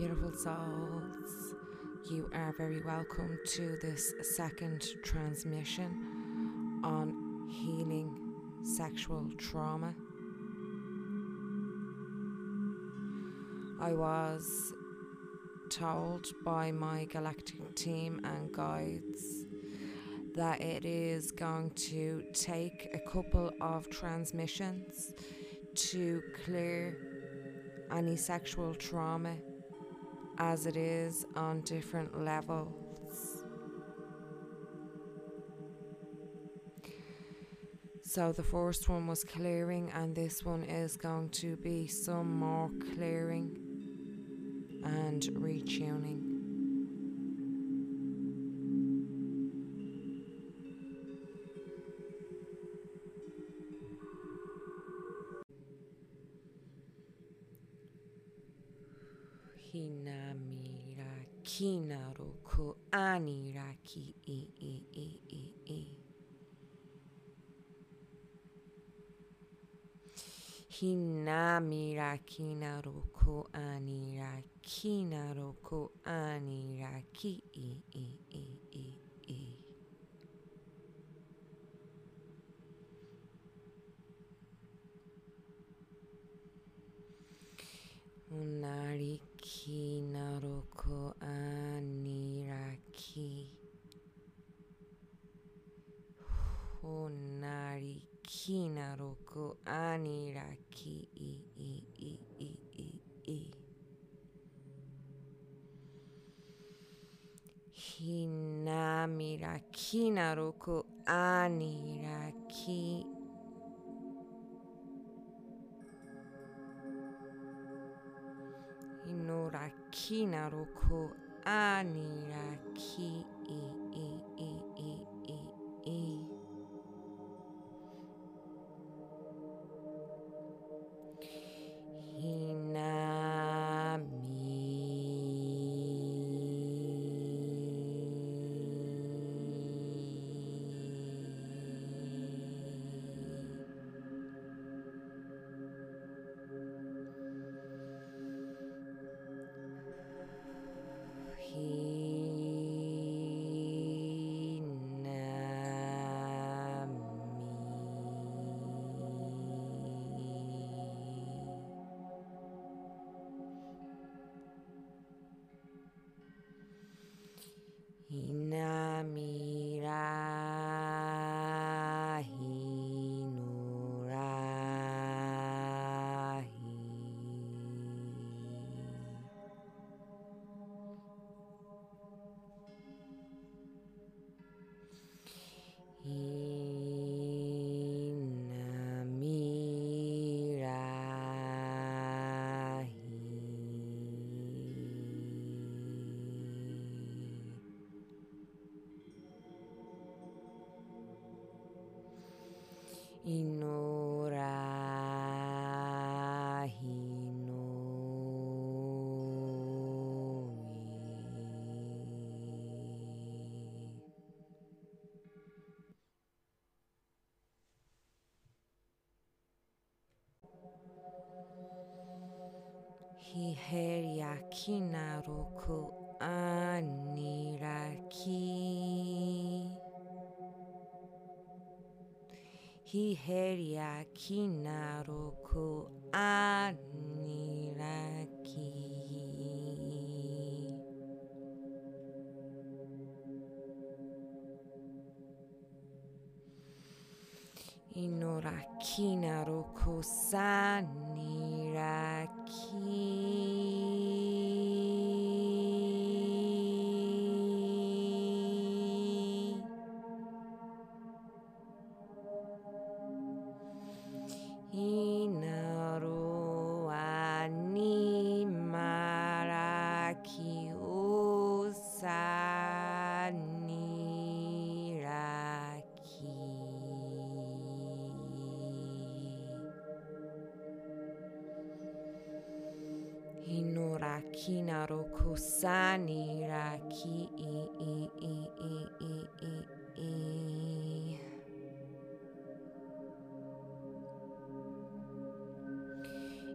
beautiful souls. You are very welcome to this second transmission on healing sexual trauma. I was told by my galactic team and guides that it is going to take a couple of transmissions to clear any sexual trauma as it is on different levels. So the first one was clearing, and this one is going to be some more clearing and retuning. Hinamira kinaroku aniraki i i i i i. Hinamira aniraki naroku aniraki i i i i i. Unariki naroku aniraki. Hunariki aniraki i i i i i i. Hinamiraki naroku aniraki Inoraki naroku aniraki i i i i Hinami. Hinamirahi. Inorahinoi. Hiheriaki naroku aniraki. Hiheriaki naroku aniraki. Inoraki naroku Hinoraki naroku saniraki i i i i i i i.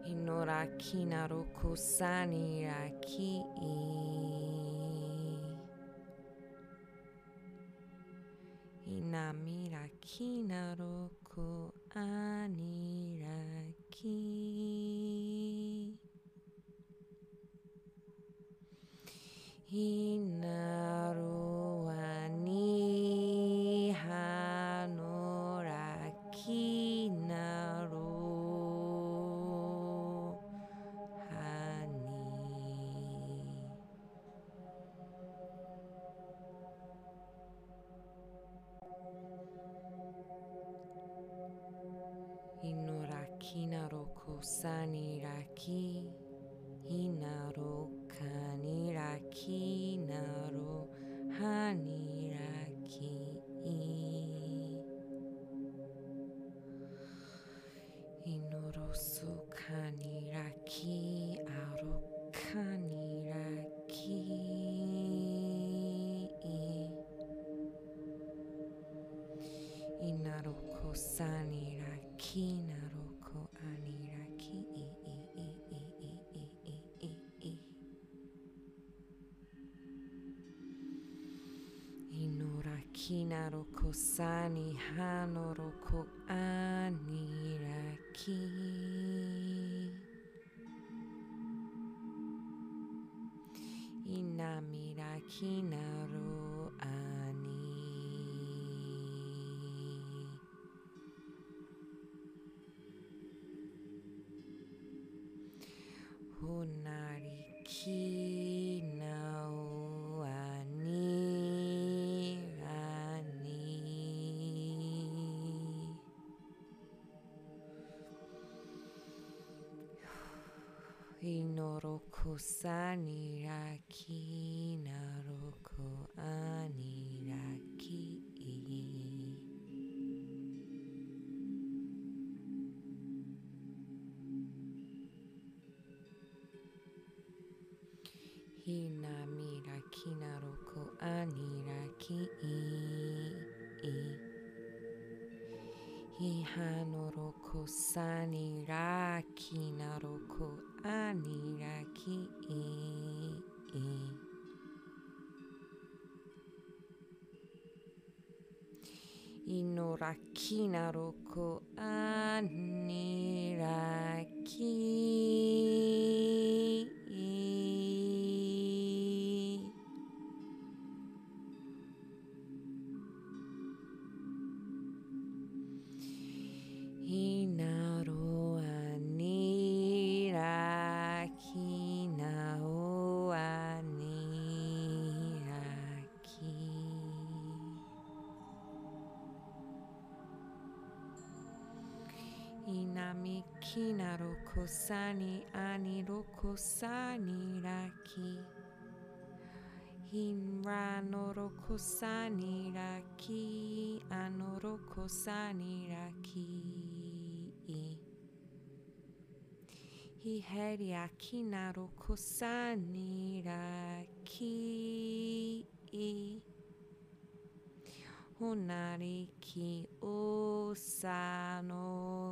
Inoraki naroko sani raki. Inami raki naroko ani raki. Hinaruani Hanurakinaro Hani Inurakinaro Kosani Raki. Inorosu kaniraki aro kaniraki. Inaroko saniraki naroko aniraki. I, i, i, i, sani hanoroko King. Inamiraki Naru. Osaniraki naroko aniraki. Hinamiraki naroko aniraki. Hihano naroko sani raki naroko ani raki i i. Inoraki naroko ani raki. Inamikina rokosani ani rokosani raki. Hinrano rokosani raki ano rokosani raki. Hiheriakina rokosani raki. Hunariki osano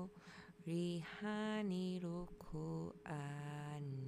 raki. Rihani Roku Ani.